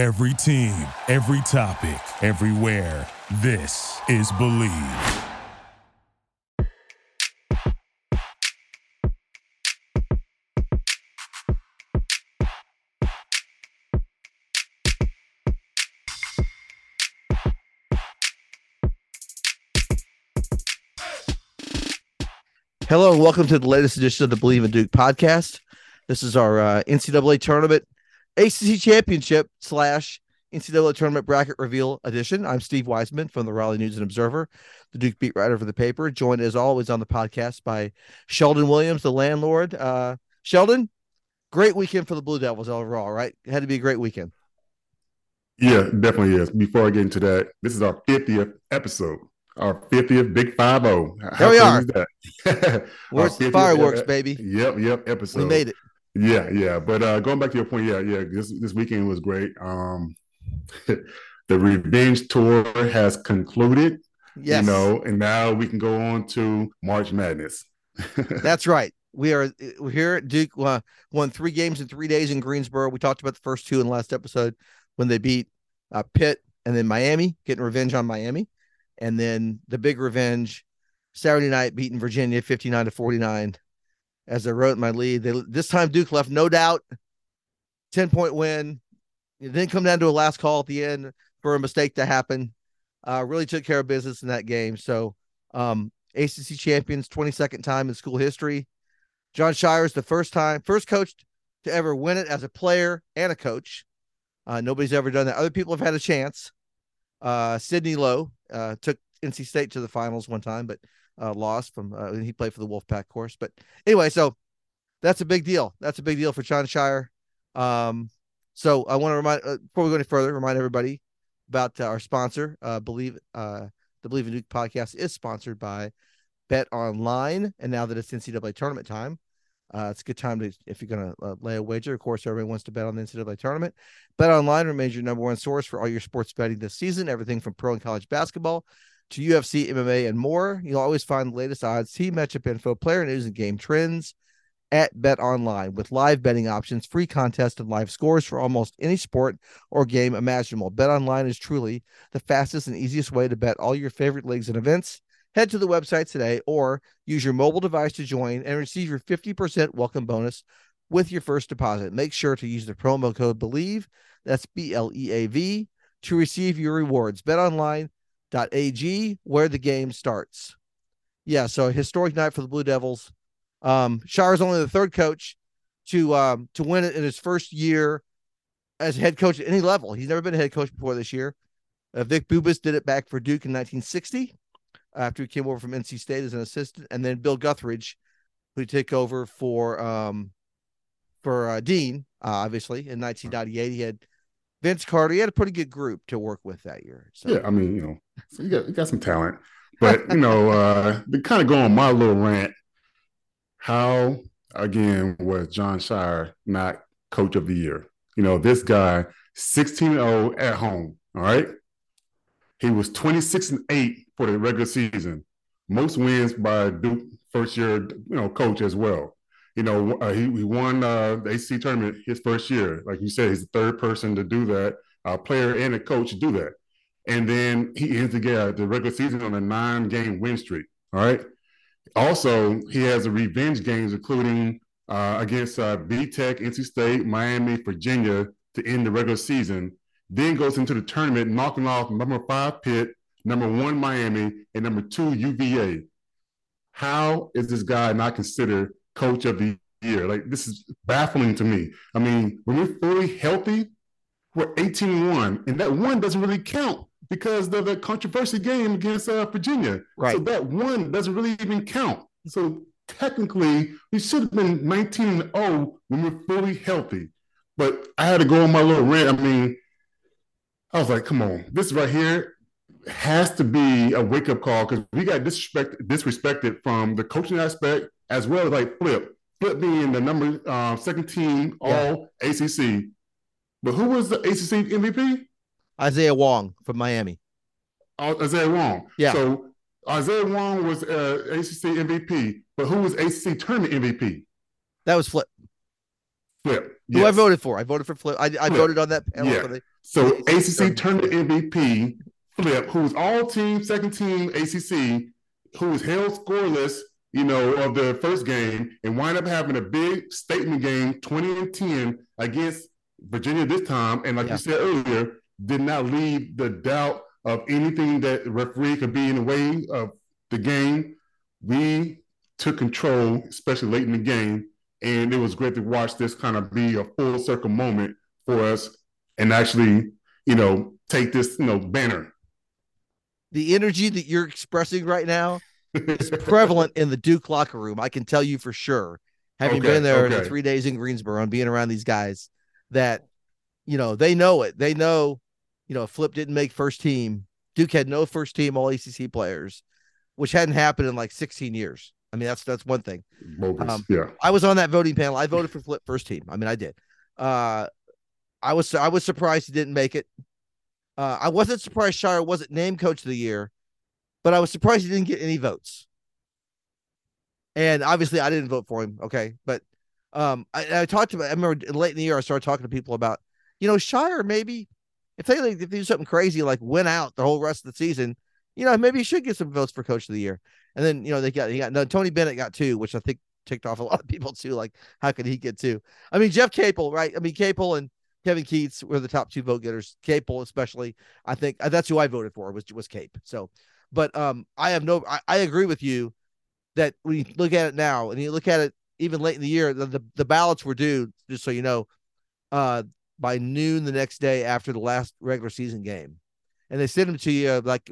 Every team, every topic, everywhere. This is Bleav. Hello and welcome to the latest edition of the Bleav in Duke podcast. This is our uh, NCAA tournament, ACC championship slash NCAA tournament bracket reveal edition. I'm Steve Wiseman from the Raleigh News and Observer, the Duke beat writer for the paper, joined as always on the podcast by Sheldon Williams, the landlord. Uh, Sheldon, great weekend for the Blue Devils overall, right? It had to be a great weekend. Yeah, definitely is. Before I get into that, this is our 50th episode our 50th Big Five O. There we are. Where's the fireworks, baby? Yep, yep. Episode. We made it. Yeah, yeah. But uh going back to your point, yeah, yeah. This this weekend was great. Um the revenge tour has concluded. Yes. You know, and now we can go on to March Madness. That's right. We are we're here at Duke uh, won three games in three days in Greensboro. We talked about the first two in the last episode when they beat uh, Pitt and then Miami, getting revenge on Miami and then the big revenge Saturday night beating Virginia 59 to 49 as I wrote in my lead. They, this time Duke left no doubt. 10 point win. It didn't come down to a last call at the end for a mistake to happen. Uh, really took care of business in that game. So, um, ACC champions, 22nd time in school history. Jon Scheyer is the first time, first coach to ever win it as a player and a coach. Uh, nobody's ever done that. Other people have had a chance. Uh, Sidney Lowe uh, took NC State to the finals one time, but uh, lost from uh, he played for the Wolfpack course. But anyway, so that's a big deal. That's a big deal for Jon Scheyer. Um, so I want to remind uh, before we go any further, remind everybody about uh, our sponsor. Uh, Bleav uh, the Bleav in Duke podcast is sponsored by Bet Online, and now that it's NCAA tournament time, it's a good time to if you're going to lay a wager. Of course, everyone wants to bet on the NCAA tournament. Bet online remains your number one source for all your sports betting this season. Everything from pro and college basketball to UFC, MMA, and more. You'll always find the latest odds, team matchup info, player news, and game trends at Bet Online with live betting options, free contests, and live scores for almost any sport or game imaginable. Bet Online is truly the fastest and easiest way to bet all your favorite leagues and events. Head to the website today or use your mobile device to join and receive your 50% welcome bonus with your first deposit. Make sure to use the promo code BLEAV, that's B L E A V, to receive your rewards. BetOnline.ag, where the game starts. Yeah, so a historic night for the Blue Devils. Um, is only the third coach to um, to win it in his first year as head coach at any level. He's never been a head coach before this year. Uh, Vic Bubas did it back for Duke in 1960 after he came over from NC State as an assistant, and then Bill Guthridge, who took over for um for uh, Dean, uh, obviously in 1998. He had Vince Carter. He had a pretty good group to work with that year. So. Yeah, I mean, you know, so you got you got some talent, but you know, uh, to kind of go on my little rant, how again was Jon Scheyer not coach of the year? You know, this guy 16 0 at home. All right. He was 26 and 8 for the regular season. Most wins by Duke first year, you know, coach as well. You know, uh, he, he won uh, the ACC tournament his first year. Like you said, he's the third person to do that, a player and a coach do that. And then he ends the, the regular season on a nine game win streak. All right. Also, he has a revenge games, including uh, against uh, Tech, NC State, Miami, Virginia to end the regular season. Then goes into the tournament, knocking off number five Pitt, number one Miami, and number two UVA. How is this guy not considered coach of the year? Like this is baffling to me. I mean, when we're fully healthy, we're 18-1, and that one doesn't really count because of the controversy game against uh, Virginia. Right. So that one doesn't really even count. So technically, we should have been 19 0 when we're fully healthy. But I had to go on my little rant. I mean, I was like, come on, this right here has to be a wake up call because we got disrespect, disrespected from the coaching aspect as well as like Flip. Flip being the number uh, second team all yeah. ACC. But who was the ACC MVP? Isaiah Wong from Miami. Uh, Isaiah Wong. Yeah. So Isaiah Wong was uh, ACC MVP, but who was ACC tournament MVP? That was Flip. Flip. Who I voted for? I voted for Flip. I, I Flip. voted on that panel. Yeah. The, so ACC tournament MVP Flip, who was all team, second team ACC, who was held scoreless, you know, of the first game, and wind up having a big statement game, twenty and ten against Virginia this time, and like yeah. you said earlier, did not leave the doubt of anything that referee could be in the way of the game. We took control, especially late in the game, and it was great to watch this kind of be a full circle moment for us and actually, you know, take this, you know, banner. The energy that you're expressing right now is prevalent in the Duke locker room. I can tell you for sure, having okay, been there okay. the three days in Greensboro and being around these guys, that you know they know it. They know, you know, Flip didn't make first team. Duke had no first team All ACC players, which hadn't happened in like 16 years. I mean, that's that's one thing. Um, yeah, I was on that voting panel. I voted for Flip first team. I mean, I did. Uh, I was I was surprised he didn't make it. Uh, I wasn't surprised Scheyer wasn't named coach of the year, but I was surprised he didn't get any votes. And obviously, I didn't vote for him. Okay, but um, I, I talked about. I remember late in the year I started talking to people about, you know, Scheyer maybe if they like, if they do something crazy like win out the whole rest of the season, you know, maybe he should get some votes for coach of the year. And then you know they got he got no Tony Bennett got two, which I think ticked off a lot of people too. Like, how could he get two? I mean, Jeff Capel, right? I mean, Capel and Kevin Keatts were the top two vote getters. Capel, especially, I think uh, that's who I voted for was was Cape. So, but um, I have no, I, I agree with you that when you look at it now and you look at it even late in the year, the, the, the ballots were due, just so you know, uh, by noon the next day after the last regular season game, and they send them to you like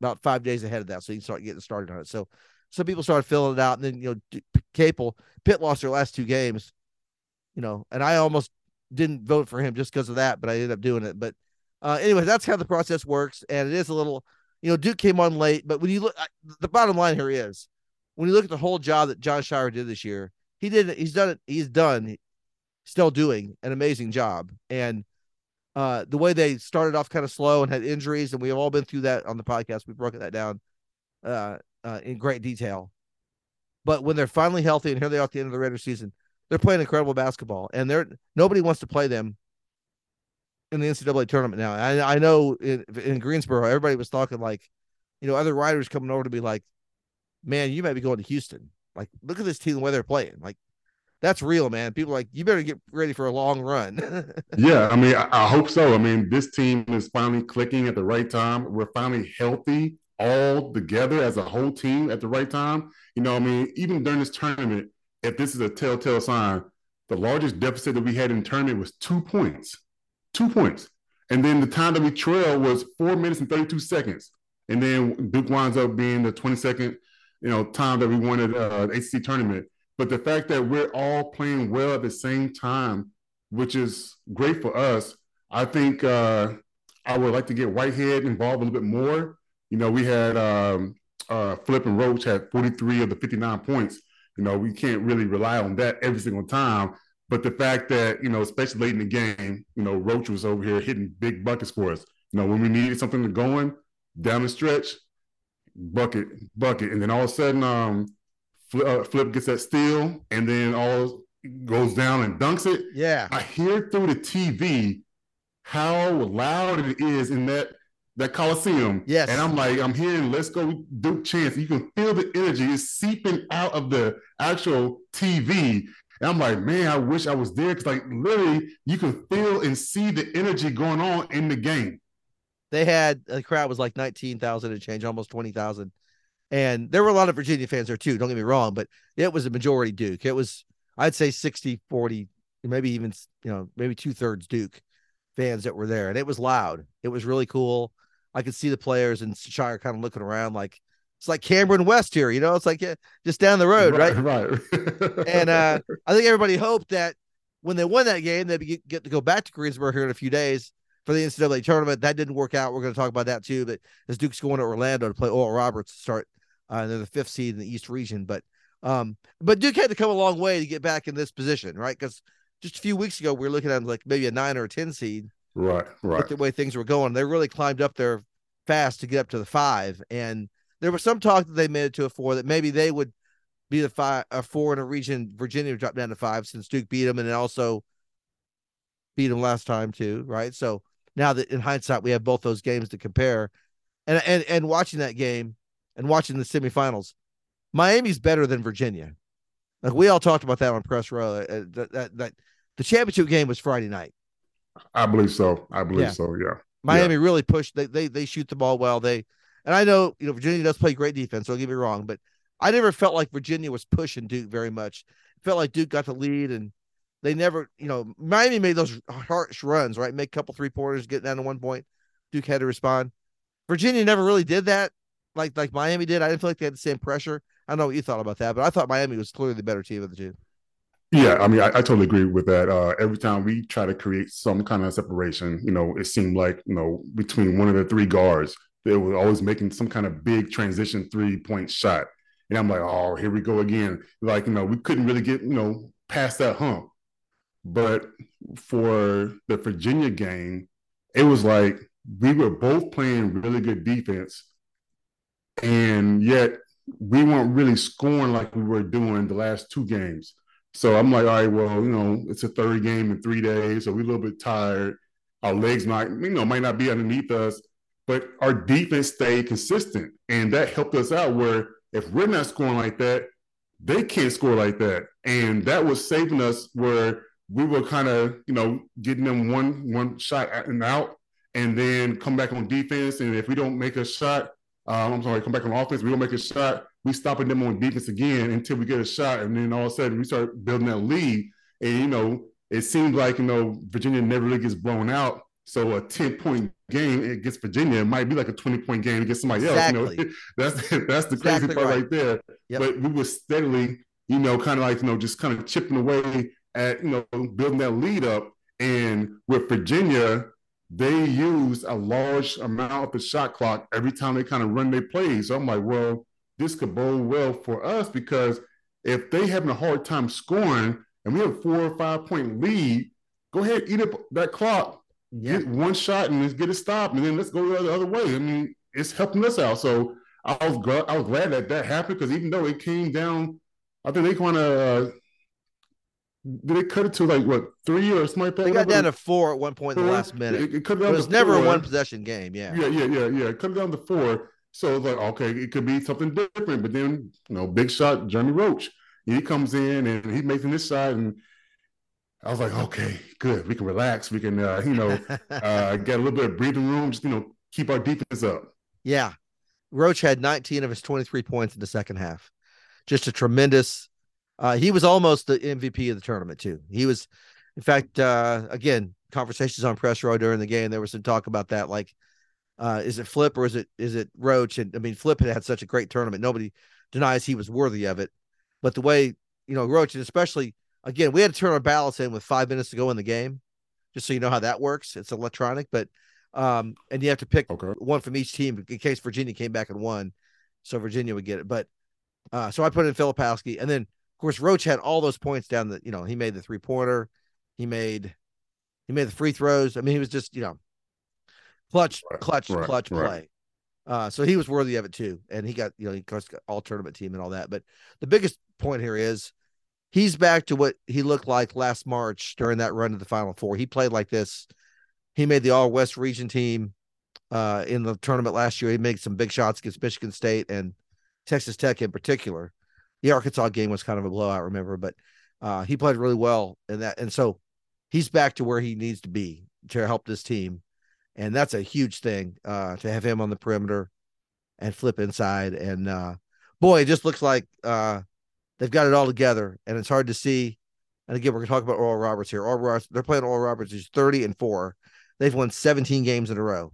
about five days ahead of that, so you can start getting started on it. So some people started filling it out, and then you know, Capel Pitt lost their last two games, you know, and I almost didn't vote for him just because of that, but I ended up doing it. But uh, anyway, that's how the process works, and it is a little, you know, Duke came on late, but when you look, the bottom line here is, when you look at the whole job that John Scheyer did this year, he did, he's done it, he's done, still doing an amazing job, and uh, the way they started off kind of slow and had injuries, and we've all been through that on the podcast. We've broken that down uh, uh, in great detail. But when they're finally healthy, and here they are at the end of the regular season, they're playing incredible basketball, and they're nobody wants to play them in the NCAA tournament now. I, I know in, in Greensboro, everybody was talking like, you know, other writers coming over to be like, man, you might be going to Houston. Like, look at this team, the way they're playing. Like, that's real, man. People like, you better get ready for a long run. yeah, I mean, I, I, hope so. I mean, this team is finally clicking at the right time. We're finally healthy all together as a whole team at the right time. You know, I mean, even during this tournament, if this is a telltale sign, the largest deficit that we had in tournament was two points, two points. And then the time that we trailed was four minutes and 32 seconds. And then Duke winds up being the 22nd, you know, time that we wanted uh, the ACC tournament. But the fact that we're all playing well at the same time, which is great for us, I think uh, I would like to get Whitehead involved a little bit more. You know, we had um, uh, Flip and Roach had 43 of the 59 points. You know, we can't really rely on that every single time. But the fact that, you know, especially late in the game, you know, Roach was over here hitting big buckets for us. You know, when we needed something to go in down the stretch, bucket, bucket. And then all of a sudden, um, Flip, uh, Flip gets that steal and then all goes down and dunks it. Yeah. I hear through the TV how loud it is in that that Coliseum. Yes. And I'm like, I'm hearing Let's Go Duke chance. You can feel the energy is seeping out of the actual TV. And I'm like, man, I wish I was there because, like, literally, you can feel and see the energy going on in the game. They had the crowd was like 19,000 and change, almost 20,000. And there were a lot of Virginia fans there too. Don't get me wrong, but it was a majority Duke. It was, I'd say 60, 40, maybe even, you know, maybe two thirds Duke fans that were there. And it was loud. It was really cool. I could see the players and Scheyer kind of looking around like it's like Cameron West here, you know, it's like yeah, just down the road, right? Right. right. and uh, I think everybody hoped that when they won that game, they'd get to go back to Greensboro here in a few days for the NCAA tournament. That didn't work out. We're going to talk about that too. But as Duke's going to Orlando to play Oral Roberts to start, uh, they're the fifth seed in the East region. But um, but Duke had to come a long way to get back in this position, right? Because just a few weeks ago, we were looking at like maybe a nine or a 10 seed. Right, right. the way things were going, they really climbed up there fast to get up to the five. And there was some talk that they made it to a four that maybe they would be the five, a four in a region. Virginia would drop down to five since Duke beat them, and then also beat them last time too, right? So now that in hindsight we have both those games to compare, and and and watching that game and watching the semifinals, Miami's better than Virginia. Like we all talked about that on press row. Uh, that, that, that the championship game was Friday night. I believe so. I believe yeah. so. Yeah. Miami yeah. really pushed. They, they they shoot the ball well. They and I know you know Virginia does play great defense. Don't get me wrong, but I never felt like Virginia was pushing Duke very much. It felt like Duke got the lead, and they never, you know, Miami made those harsh runs, right? Make a couple three pointers, get down to one point. Duke had to respond. Virginia never really did that, like like Miami did. I didn't feel like they had the same pressure. I know what you thought about that, but I thought Miami was clearly the better team of the two. Yeah, I mean, I, I totally agree with that. Uh, every time we try to create some kind of separation, you know, it seemed like you know between one of the three guards, they were always making some kind of big transition three point shot, and I'm like, oh, here we go again. Like you know, we couldn't really get you know past that hump. But for the Virginia game, it was like we were both playing really good defense, and yet we weren't really scoring like we were doing the last two games. So I'm like, all right, well, you know, it's a third game in three days, so we're a little bit tired. Our legs might, you know, might not be underneath us, but our defense stayed consistent, and that helped us out. Where if we're not scoring like that, they can't score like that, and that was saving us. Where we were kind of, you know, getting them one one shot and out, and then come back on defense. And if we don't make a shot, um, I'm sorry, come back on offense, we don't make a shot we stopping them on defense again until we get a shot, and then all of a sudden we start building that lead. And you know, it seems like you know Virginia never really gets blown out. So a ten point game against Virginia might be like a twenty point game against somebody exactly. else. You know, that's that's the crazy exactly part right, right there. Yep. But we were steadily, you know, kind of like you know just kind of chipping away at you know building that lead up. And with Virginia, they use a large amount of the shot clock every time they kind of run their plays. So I'm like, well, this could bode well for us because if they having a hard time scoring and we have a four or five point lead, go ahead eat up that clock, yeah. get one shot and let's get it stopped, and then let's go the other way. I mean, it's helping us out. So I was glad I was glad that that happened because even though it came down, I think they kind of. Did it cut it to like what three or something like that? They got down to four at one point four. in the last minute. It, it, cut down it was never four. a one possession game. Yeah. Yeah, yeah, yeah, yeah. It Cut down to four. So it's like, okay, it could be something different. But then, you know, big shot, Jeremy Roach, he comes in and he's making this shot. And I was like, okay, good. We can relax. We can, uh, you know, uh, get a little bit of breathing room, just, you know, keep our defense up. Yeah. Roach had 19 of his 23 points in the second half. Just a tremendous. Uh, he was almost the MVP of the tournament, too. He was, in fact, uh, again, conversations on press row during the game. There was some talk about that. Like, uh, is it Flip or is it is it Roach? And I mean, Flip had had such a great tournament. Nobody denies he was worthy of it. But the way you know Roach, and especially again, we had to turn our ballots in with five minutes to go in the game, just so you know how that works. It's electronic, but um, and you have to pick okay. one from each team in case Virginia came back and won, so Virginia would get it. But uh, so I put in Filipowski, and then course Roach had all those points down. The you know he made the three pointer, he made he made the free throws. I mean, he was just you know clutch, clutch, right, clutch right. play. Uh, so he was worthy of it too, and he got you know he got all tournament team and all that. But the biggest point here is he's back to what he looked like last March during that run to the Final Four. He played like this. He made the All West Region team uh, in the tournament last year. He made some big shots against Michigan State and Texas Tech in particular. The Arkansas game was kind of a blowout, remember, but uh, he played really well in that, and so he's back to where he needs to be to help this team and that's a huge thing uh, to have him on the perimeter and flip inside. And uh, boy, it just looks like uh, they've got it all together, and it's hard to see. And again, we're going to talk about Oral Roberts here. Oral Roberts, they're playing Oral Roberts, who's 30 and four. They've won 17 games in a row.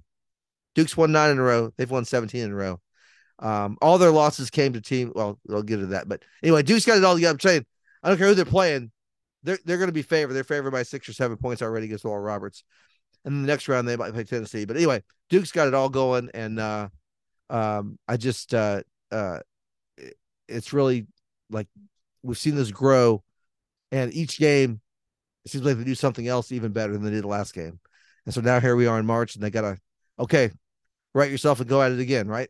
Duke's won nine in a row. They've won 17 in a row. Um, all their losses came to team. Well, I'll get to that. But anyway, Duke's got it all together. I'm saying, I don't care who they're playing. They're, they're going to be favored. They're favored by six or seven points already against Oral Roberts and the next round they might play Tennessee. But anyway, Duke's got it all going, and uh, um, I just uh, uh, it's really like we've seen this grow, and each game it seems like they do something else even better than they did the last game, and so now here we are in March, and they gotta okay, write yourself and go at it again, right?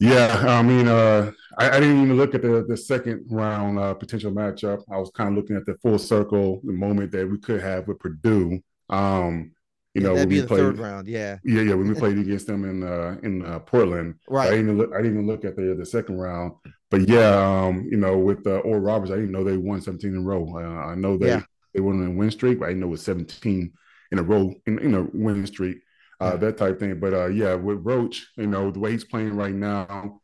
Yeah, I mean, uh, I, I, didn't even look at the the second round uh, potential matchup. I was kind of looking at the full circle, the moment that we could have with Purdue. Um, you Yeah, know, when we played, third round. Yeah. yeah, yeah, when we played against them in uh, in uh, Portland. I didn't even look. I didn't even look at the the second round. But yeah, um, you know, with uh, Oral Roberts, I didn't know they won 17 in a row. Uh, I know they Yeah. they won a win streak, but I didn't know it was 17 in a row in, in a win streak, uh, that type thing. But uh, yeah, with Roach, you know, the way he's playing right now,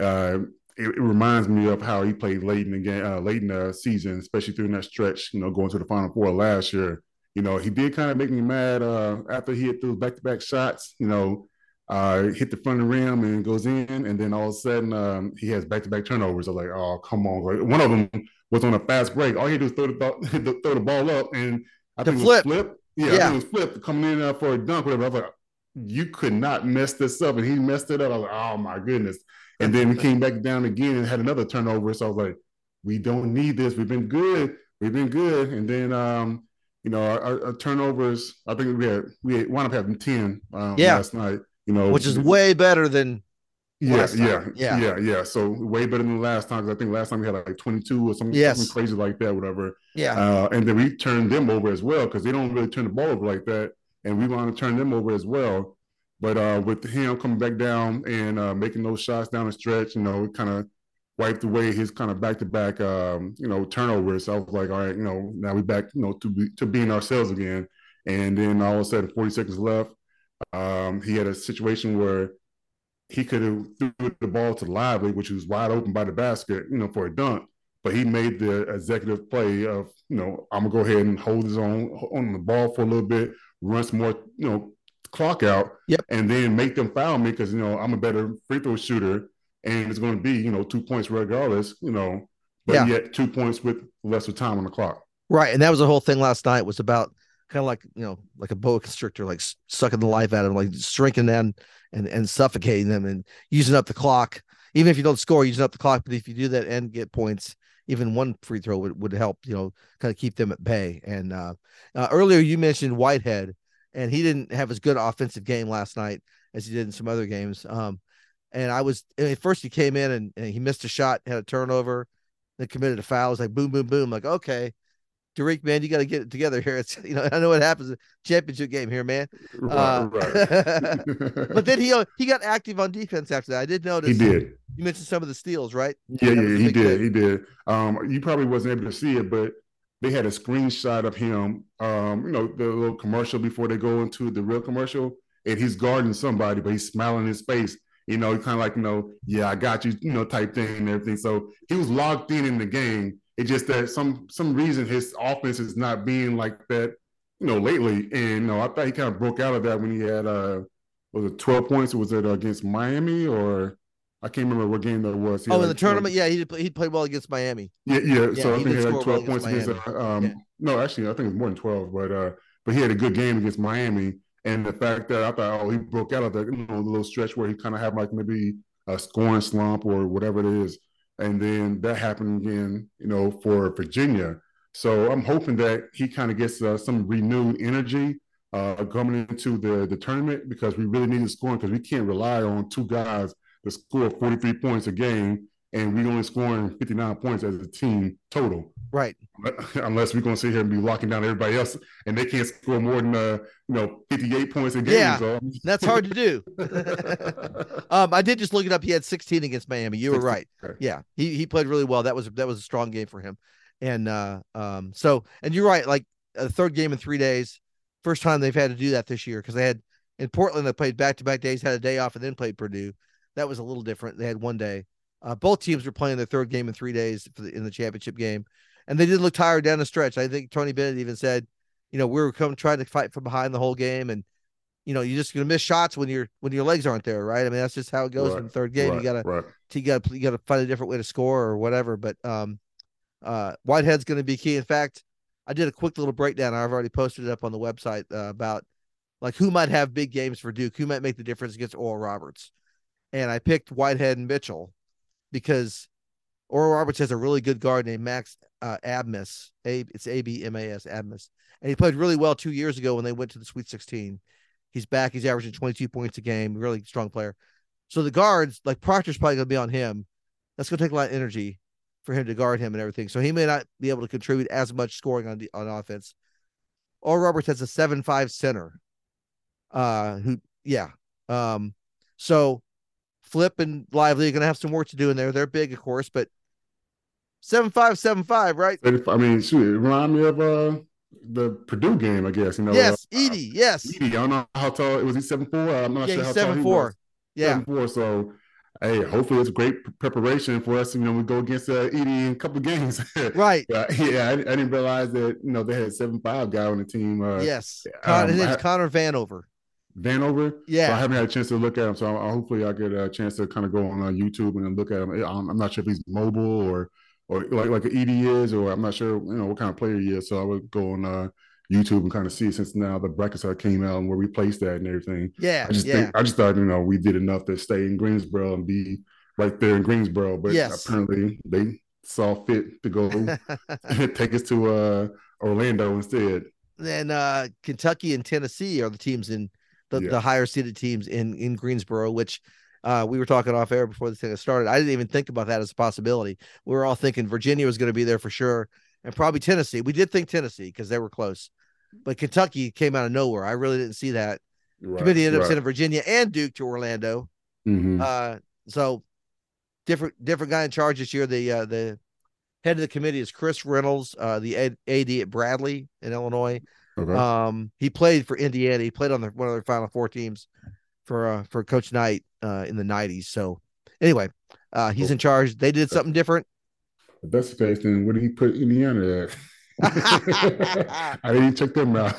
uh, it, it reminds me of how he played late in the game, uh, late in the season, especially during that stretch. You know, going to the Final Four last year. You know, he did kind of make me mad uh, after he hit those back-to-back shots. You know, uh, hit the front of the rim and goes in, and then all of a sudden um, he has back-to-back turnovers. I was like, oh, come on! One of them was on a fast break. All he had to do was throw the, throw the ball up, and I think flip. it was flip. Yeah, I Yeah. think it was flip coming in uh, for a dunk. Whatever. I was like, you could not mess this up, and he messed it up. I was like, oh my goodness! And then we came back down again and had another turnover. So I was like, we don't need this. We've been good. We've been good. And then um, you know, our, our- turnovers. I think we had we had, wound up having ten um, Yeah. last night. You know, Which is way better than yeah, yeah, Yeah. yeah, yeah, So way better than the last time because I think last time we had like twenty two or something, Yes. something crazy like that, whatever. yeah. Uh, and then we turned them over as well because they don't really turn the ball over like that, and we want to turn them over as well. But uh, with him coming back down and uh, making those shots down the stretch, you know, it kind of wiped away his kind of back to back, you know, turnovers. So I was like, all right, you know, now we back, you know, to be, to being ourselves again. And then all of a sudden, forty seconds left, um, he had a situation where he could have threw the ball to Lively, which was wide open by the basket, you know, for a dunk. But he made the executive play of, you know, I'm gonna go ahead and hold his own on the ball for a little bit, run some more, you know, clock out, Yep. and then make them foul me because you know I'm a better free throw shooter, and it's going to be you know two points regardless, you know, but Yeah. yet two points with lesser time on the clock. Right. And that was the whole thing last night was about kind of like, you know, like a boa constrictor, like sucking the life out of them, like shrinking them and, and suffocating them and using up the clock. Even if you don't score, using up the clock. But if you do that and get points, even one free throw would, would help, you know, kind of keep them at bay. And uh, uh, earlier you mentioned Whitehead, and he didn't have as good offensive game last night as he did in some other games. Um, and I was at first he came in and, and he missed a shot, had a turnover, then committed a foul. It was like boom, boom, boom. Like, okay, Dariq, man, you got to get it together here. It's you know, I know what happens. Championship game here, man. Uh, right. But then he uh, he got active on defense after that. I did notice. he did. You mentioned some of the steals, right? Yeah, yeah, he did. play. He did. Um, you probably wasn't able to see it, but they had a screenshot of him. Um, you know, the little commercial before they go into the real commercial, and he's guarding somebody, but he's smiling his face. You know, kind of like you know, yeah, I got you, you know, type thing and everything. So he was locked in in the game. It's just that some some reason his offense is not being like that, you know, lately. And you know, I thought he kind of broke out of that when he had uh, was it twelve points? Was it against Miami or? I can't remember what game that was. He Oh, in like the 12 tournament, yeah, he did play, he played well against Miami. yeah, yeah. Yeah, so I think he had score 12 well points against against. Uh, um, Yeah. No, actually, I think it was more than 12. But uh, but he had a good game against Miami, and the fact that I thought, oh, he broke out of that, you know, little stretch where he kind of had like maybe a scoring slump or whatever it is, and then that happened again, you know, for Virginia. So I'm hoping that he kind of gets uh, some renewed energy uh, coming into the the tournament because we really need to scoring because we can't rely on two guys to score 43 points a game, and we only scoring 59 points as a team total. Right. Unless we're going to sit here and be locking down everybody else, and they can't score more than uh, you know 58 points a game. Yeah, so. That's hard to do. um, I did just look it up. He had 16 against Miami. You were 16, right. okay. Yeah, he he played really well. That was that was a strong game for him. And uh, um, so and you're right. Like a third game in three days. First time they've had to do that this year because they had in Portland they played back to back days, had a day off, and then played Purdue. That was a little different. They had one day. Uh, both teams were playing their third game in three days for the, in the championship game, and they did look tired down the stretch. I think Tony Bennett even said, you know, we were coming trying to fight from behind the whole game, and you know, you're just gonna miss shots when your when your legs aren't there, right? I mean, that's just how it goes in the third game. You gotta right. you got to you got to find a different way to score or whatever. But um, uh, Whitehead's going to be key. In fact, I did a quick little breakdown. I've already posted it up on the website uh, about like who might have big games for Duke, who might make the difference against Oral Roberts, and I picked Whitehead and Mitchell because Oral Roberts has a really good guard named Max uh, Abmas. A it's A B M A S Abmas, and he played really well two years ago when they went to the Sweet 16. He's back. He's averaging 22 points a game. Really strong player. So the guards, like Proctor's probably going to be on him. That's going to take a lot of energy for him to guard him and everything. So he may not be able to contribute as much scoring on the on offense. Oral Roberts has a seven five center. Uh, who yeah. Um, so Flip and Lively are going to have some work to do in there. They're big, of course, but seven five seven five, right? I mean, shoot, it remind me of uh the Purdue game, I guess. You know, yes, uh, Edey, yes, Edey. I don't know how tall it was he seven four. I'm not yeah, sure how seven tall he was. Yeah, Seven four. So, hey, hopefully it's great preparation for us. You know, we go against uh, Edey in a couple of games. right. yeah, yeah. I, I, didn't realize that you know they had seven five guy on the team. Uh, yes, Con- um, his name's I- Connor Vanover. Vanover. Yeah. So I haven't had a chance to look at him. So I, hopefully I get a chance to kind of go on uh, YouTube and look at him. I'm, I'm not sure if he's mobile or or like like an Edey is, or I'm not sure you know what kind of player he is. So I would go on uh, YouTube and kind of see since now the brackets are came out and where we placed that and everything. Yeah, I just yeah. think I just thought you know we did enough to stay in Greensboro and be right there in Greensboro, but Yes. apparently they saw fit to go take us to uh, Orlando instead. then uh Kentucky and Tennessee are the teams in the, Yeah. the higher seeded teams in in Greensboro, which uh we were talking off air before this thing started. I didn't even think about that as a possibility. We were all thinking Virginia was going to be there for sure, and probably Tennessee. We did think Tennessee because they were close, but Kentucky came out of nowhere. I really didn't see that. Right, Committee ended up sending Virginia and Duke to Orlando. Mhm. Uh, so different different guy in charge this year. The uh, the head of the committee is Chris Reynolds, uh, the AD at Bradley in Illinois. Okay. Um, he played for Indiana. He played on the, one of their Final Four teams for uh, for Coach Knight uh, in the '90s. So anyway, uh, he's in charge. They did something different. If that's the case, then where did he put Indiana at? I didn't check them out.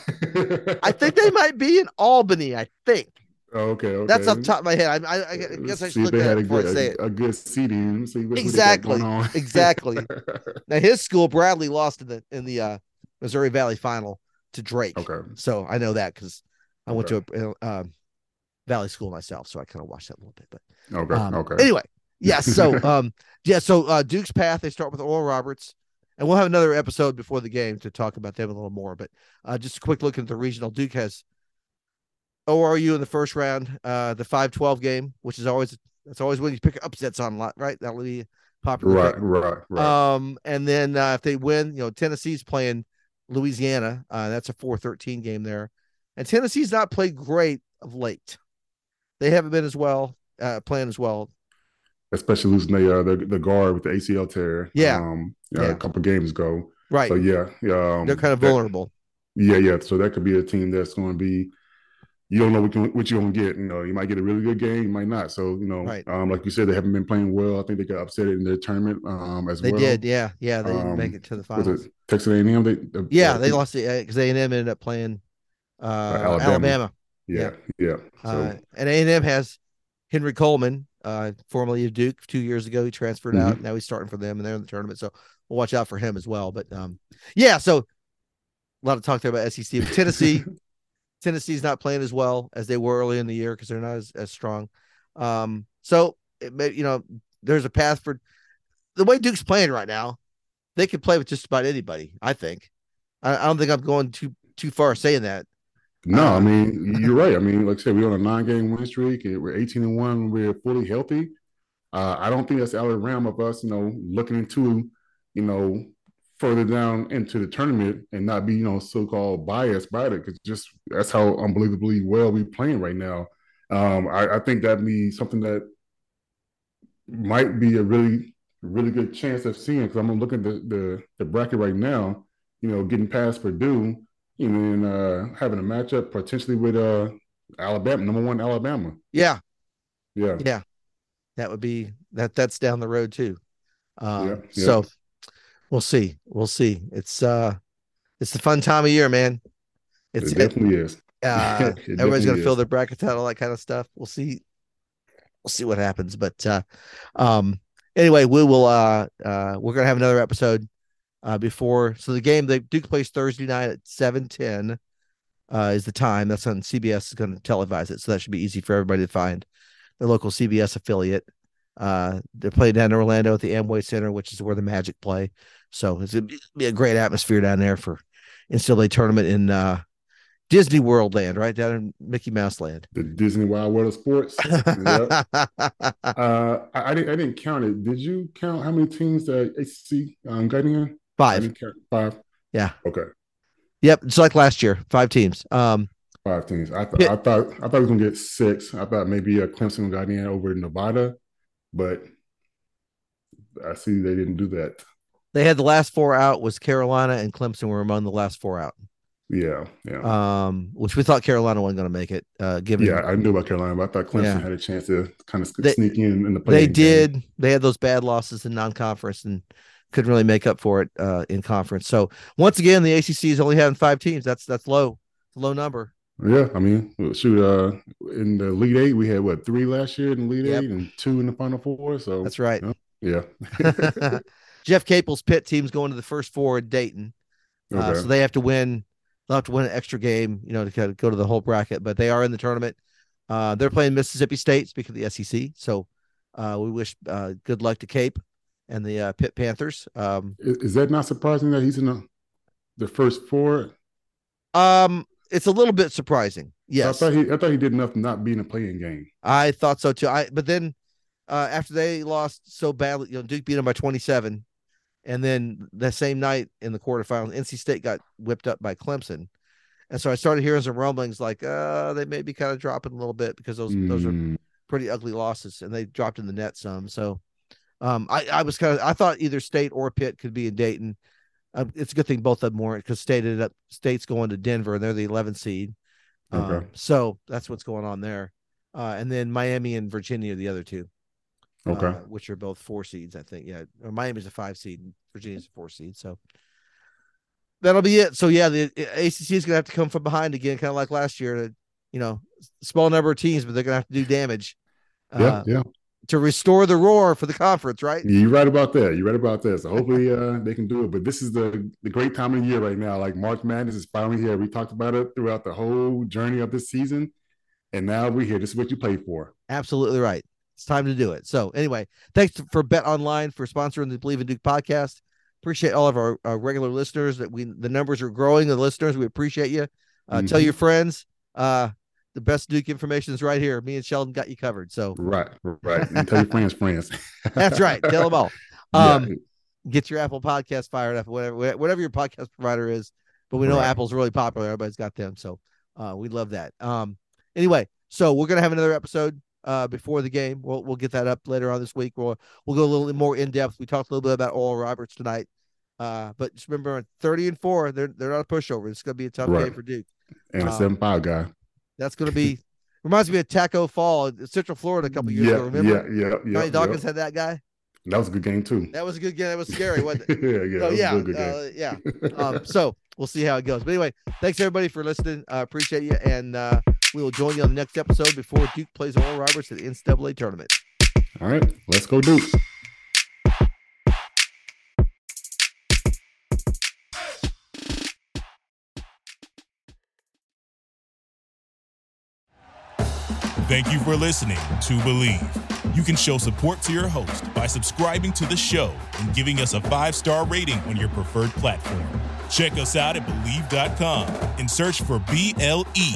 I think they might be in Albany. I think Oh, okay, okay. that's off the top of my head. I, I, I guess I should see look at had it before I good, say it. a, good seating. See what, what Exactly, going on. exactly. Now his school, Bradley, lost in the in the uh, Missouri Valley final to Drake. okay. So I know that because I went Okay. to a uh, um, Valley school myself, so I kind of watched that a little bit. But Okay. Um, okay. Anyway, yes. So, um, yeah. So, uh, Duke's path. They start with Oral Roberts, and we'll have another episode before the game to talk about them a little more. But uh, just a quick look at the regional. Duke has ORU in the first round, uh, the five twelve game, which is always that's always when you pick upsets on a lot, right? That will be popular. right, pick. right, right. Um, and then uh, if they win, you know, Tennessee's playing Louisiana. Uh, that's a 4-13 game there. And Tennessee's not played great of late. They haven't been as well, uh, playing as well. Especially losing the, uh, the the guard with the ACL tear. Yeah. Um, Yeah. a couple games ago. Right. So yeah, yeah. Um, They're kind of that- vulnerable. Yeah, yeah. So that could be a team that's going to be. You don't know what, you, what you're going to get. You know, you might get a really good game, you might not. So you know, Right. um, like you said, they haven't been playing well. I think they got upset in the tournament um, as They well. They did. Yeah. Yeah. They didn't make Um, it to the Was finals. it Texas A&M? They, uh, Yeah. uh, They lost it because A&M ended up playing uh, Alabama. Alabama. Yeah, yeah. So Uh, and A&M has Henry Coleman, uh, formerly of Duke, two years ago. He transferred Mm-hmm. out. Now he's starting for them, and they're in the tournament. So we'll watch out for him as well. But um, yeah, so a lot of talk there about SEC. Tennessee, Tennessee's not playing as well as they were early in the year because they're not as, as strong. Um, so it may, you know, there's a path for the way Duke's playing right now. They could play with just about anybody. I think. I, I don't think I'm going too too far saying that. No, Uh, I mean you're right. I mean, like I said, we're on a nine-game win streak. We're 18 and one. We're fully healthy. Uh, I don't think that's out of the realm of us, you know, looking into, you know, further down into the tournament and not be, you know, so-called biased by it because just that's how unbelievably well we're playing right now. Um, I, I think that'd be something that might be a really, really good chance of seeing because I'm looking at the, the the bracket right now. You know, getting past Purdue and then uh, having a matchup potentially with uh, Alabama, number one Alabama. Yeah, Yeah, Yeah. that would be that that's down the road too. Um, Yeah, yeah. so we'll see. We'll see. It's uh it's the fun time of year, man. It's it definitely is. uh It everybody's gonna definitely fill their brackets out, all that kind of stuff. We'll see. We'll see what happens. But uh um anyway, we will uh uh we're gonna have another episode uh before so the game the Duke plays Thursday night at seven ten uh is the time. That's on CBS is gonna televise it, so that should be easy for everybody to find the local CBS affiliate. Uh, they're playing down in Orlando at the Amway Center, which is where the Magic play. So it's gonna be- a great atmosphere down there for NCAA tournament in uh, Disney World land, right down in Mickey Mouse land. The Disney Wild World of Sports. yep. uh, I, I, didn't. I didn't count it. Did you count how many teams the ACC um, got in? Five. Five. Yeah. Okay. Yep. It's like last year. Five teams. Um, Five teams. I, th- I thought. I thought we was gonna get six. I thought maybe a Clemson got in over Nevada, but I see they didn't do that. They had the last four out was Carolina and Clemson were among the last four out. Yeah, yeah. Um, which we thought Carolina wasn't going to make it. Uh, given yeah, I knew about Carolina, but I thought Clemson yeah. had a chance to kind of they, sneak in in the play. They did. Game. They had those bad losses in non-conference and couldn't really make up for it uh, in conference. So once again, the ACC is only having five teams. That's that's low, low number. Yeah, I mean, shoot, uh, in the Elite Eight, we had what three last year in the Elite yep. Eight and two in the Final Four. So that's right. yeah. Jeff Capel's Pitt team's going to the first four at Dayton, uh, okay. uh, so they have to win They'll have to win an extra game, you know, to kind of go to the whole bracket, but they are in the tournament. Uh, they're playing Mississippi State, speaking of the SEC. So uh, we wish uh, good luck to Cape and the uh, Pitt Panthers. Um, is, is, that not surprising that he's in the, the first four? Um, it's a little bit surprising. Yes, I thought he, I thought he did enough not being a playing game. I thought so too. I but then uh, after they lost so badly, you know, Duke beat them by twenty seven. And then the same night in the quarterfinals, NC State got whipped up by Clemson. And so I started hearing some rumblings like, uh, they may be kind of dropping a little bit because those mm. those are hmm. pretty ugly losses and they dropped in the net some. So um, I, I was kind of I thought either State or Pitt could be in Dayton. Uh, it's a good thing both of them weren't because State ended up State's going to Denver and they're the 11th seed. Okay. Um, so that's what's going on there. Uh, and then Miami and Virginia, are the other two. Okay. Uh, which are both four seeds, I think. Yeah. Miami's a five seed, Virginia's a four seed. So that'll be it. So yeah, the ACC is gonna have to come from behind again, kind of like last year. To you know, small number of teams, but they're gonna have to do damage. Yeah, uh, yeah. To restore the roar for the conference, right? You're right about that. You're right about that. So hopefully uh, they can do it. But this is the the great time of the year right now. Like March Madness is finally here. We talked about it throughout the whole journey of this season, and now we're here. This is what you play for. Absolutely right. It's time to do it. So anyway, thanks for Bet Online for sponsoring the Bleav in Duke podcast. Appreciate all of our, our regular listeners that we the numbers are growing. The listeners, we appreciate you. Uh, mm-hmm. Tell your friends. Uh, the best Duke information is right here. Me and Sheldon got you covered. So right, right. And tell your friends, friends. That's right. Tell them all. Um, yeah. Get your Apple podcast fired up, whatever, whatever your podcast provider is. But we know right. Apple's really popular. Everybody's got them, so uh, we love that. Um, anyway, so we're gonna have another episode uh, before the game. We'll we'll get that up later on this week. We'll we'll go a little more in depth. We talked a little bit about Oral Roberts tonight. Uh, but just remember, thirty and four, they're they're not a pushover. It's going to be a tough right. game for Duke. And a um, seven five guy. That's going to be reminds me of Taco Fall, Central Florida, a couple years yeah, ago. Remember? Yeah, yeah, yeah. Johnny Dawkins yeah. had that guy. That was a good game too. That was a good game. That was scary, wasn't it? yeah, yeah, so, yeah, uh, yeah. Um, so we'll see how it goes. But anyway, thanks everybody for listening. I uh, appreciate you, and uh, we will join you on the next episode before Duke plays Oral Roberts at the NCAA tournament. All right, let's go Duke. Thank you for listening to Bleav. You can show support to your host by subscribing to the show and giving us a five star rating on your preferred platform. Check us out at Bleav.com and search for B L E